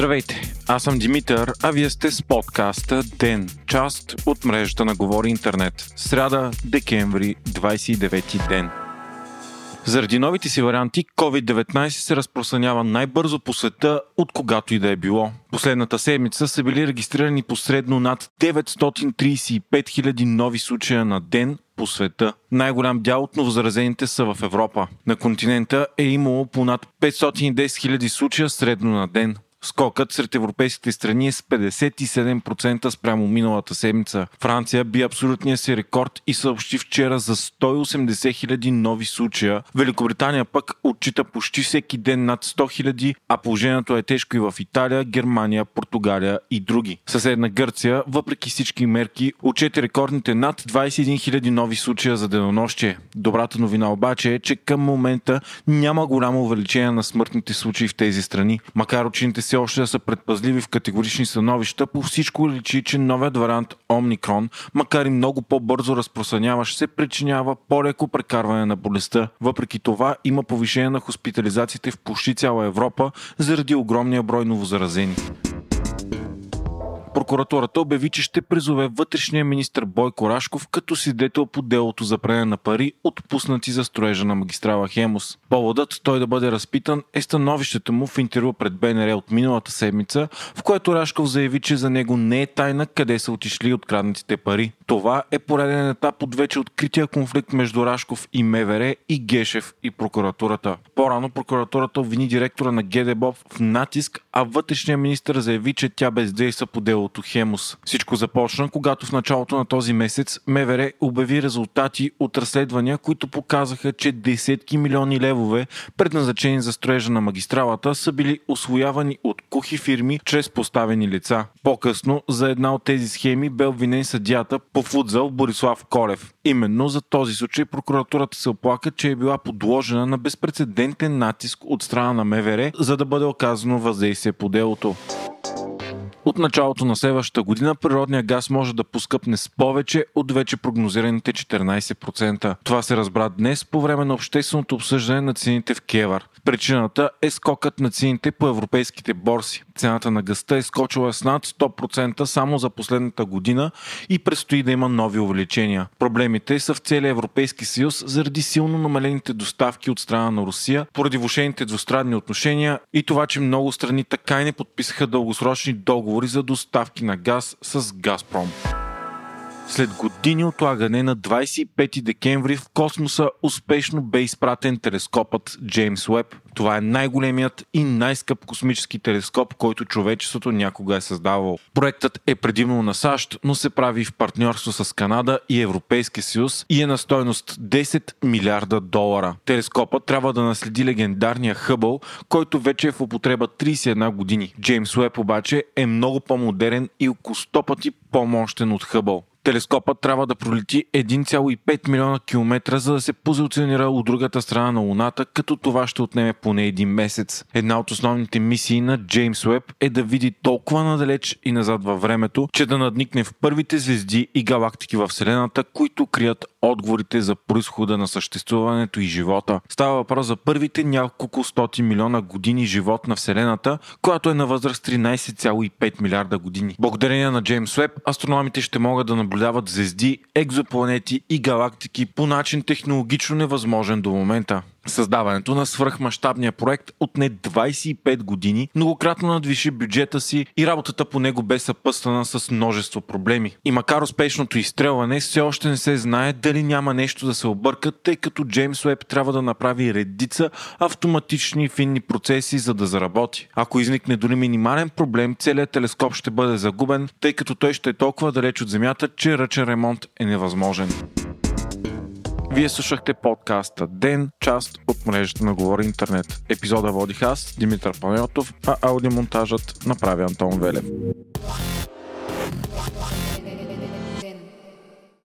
Здравейте, аз съм Димитър, а вие сте с подкаста ДЕН, част от мрежата на Говори Интернет. Сряда, декември, 29 ден. Заради новите си варианти, COVID-19 се разпространява най-бързо по света от когато и да е било. Последната седмица са били регистрирани посредно над 935 000 нови случая на ден по света. Най-голям дял от новозаразените са в Европа. На континента е имало по над 510 000 случая средно на ден. Скокът сред европейските страни е с 57% спрямо миналата седмица. Франция би абсолютния си рекорд и съобщи вчера за 180 хиляди нови случая. Великобритания пък отчита почти всеки ден над 100 хиляди, а положението е тежко и в Италия, Германия, Португалия и други. Съседна Гърция, въпреки всички мерки, отчете рекордните над 21 хиляди нови случая за денонощие. Добрата новина обаче е, че към момента няма голямо увеличение на смъртните случаи в тези страни. Макар учените все още да са предпазливи в категорични становища, по всичко личи, че новият вариант Омникрон, макар и много по-бързо разпространяващ, се причинява по-леко прекарване на болестта. Въпреки това има повишение на хоспитализациите в почти цяла Европа заради огромния брой новозаразени. Прокуратурата обяви, че ще призове вътрешния министр Бойко Рашков като свидетел по делото за пране на пари, отпуснати за строежа на магистрала Хемус. Поводът той да бъде разпитан е становището му в интервю пред БНР от миналата седмица, в което Рашков заяви, че за него не е тайна къде са отишли откраднатите пари. Това е пореден етап от вече открития конфликт между Рашков и МВР и Гешев и прокуратурата. По-рано прокуратурата обвини директора на ГДБОВ в натиск, а вътрешният министр заяви, че тя бездейства по делото Хемус. Всичко започна, когато в началото на този месец МВР обяви резултати от разследвания, които показаха, че десетки милиони левове, предназначени за строежа на магистралата, са били освоявани от кухи фирми чрез поставени лица. По-късно за една от тези схеми бе обвинен съдята по футзал Борислав Колев. Именно за този случай прокуратурата се оплака, че е била подложена на безпредседентен натиск от страна на МВР, за да бъде оказано въздействие по делото. От началото на следващата година природния газ може да поскъпне с повече от вече прогнозираните 14%. Това се разбра днес по време на общественото обсъждане на цените в Кевар. Причината е скокът на цените по европейските борси. Цената на гъста е скочила с над 100% само за последната година и предстои да има нови увеличения. Проблемите са в целия Европейски съюз заради силно намалените доставки от страна на Русия, поради влушените двустранни отношения и това, че много страни така и не подписаха дългосрочни договори за доставки на газ с Газпром. След години отлагане на 25 декември в космоса успешно бе изпратен телескопът Джеймс Уеб. Това е най-големият и най-скъп космически телескоп, който човечеството някога е създавал. Проектът е предимно на САЩ, но се прави в партньорство с Канада и Европейския съюз и е на стойност 10 милиарда долара. Телескопът трябва да наследи легендарния Хъбъл, който вече е в употреба 31 години. Джеймс Уеб обаче е много по-модерен и около 100 пъти по-мощен от Хъбъл. Телескопът трябва да пролети 1,5 милиона километра, за да се позиционира от другата страна на Луната, като това ще отнеме поне един месец. Една от основните мисии на Джеймс Уеб е да види толкова надалеч и назад във времето, че да надникне в първите звезди и галактики в Вселената, които крият отговорите за происхода на съществуването и живота. Става въпрос за първите няколко стоти милиона години живот на Вселената, която е на възраст 13,5 милиарда години. Благодарение на Джеймс Уеб, астрономите ще могат да наблюдават звезди, екзопланети и галактики по начин технологично невъзможен до момента. Създаването на свръхмащабния проект отне 25 години, многократно надвиши бюджета си и работата по него бе съпъствана с множество проблеми. И макар успешното изстрелване, все още не се знае дали няма нещо да се объркат, тъй като Джеймс Уеб трябва да направи редица автоматични финни процеси, за да заработи. Ако изникне дори минимален проблем, целият телескоп ще бъде загубен, тъй като той ще е толкова далеч от Земята, че ръчен ремонт е невъзможен. Вие слушахте подкаста Ден, част от мрежата на Говори Интернет. Епизода водих аз, Димитър Панайотов, а аудиомонтажът направи Антон Велев.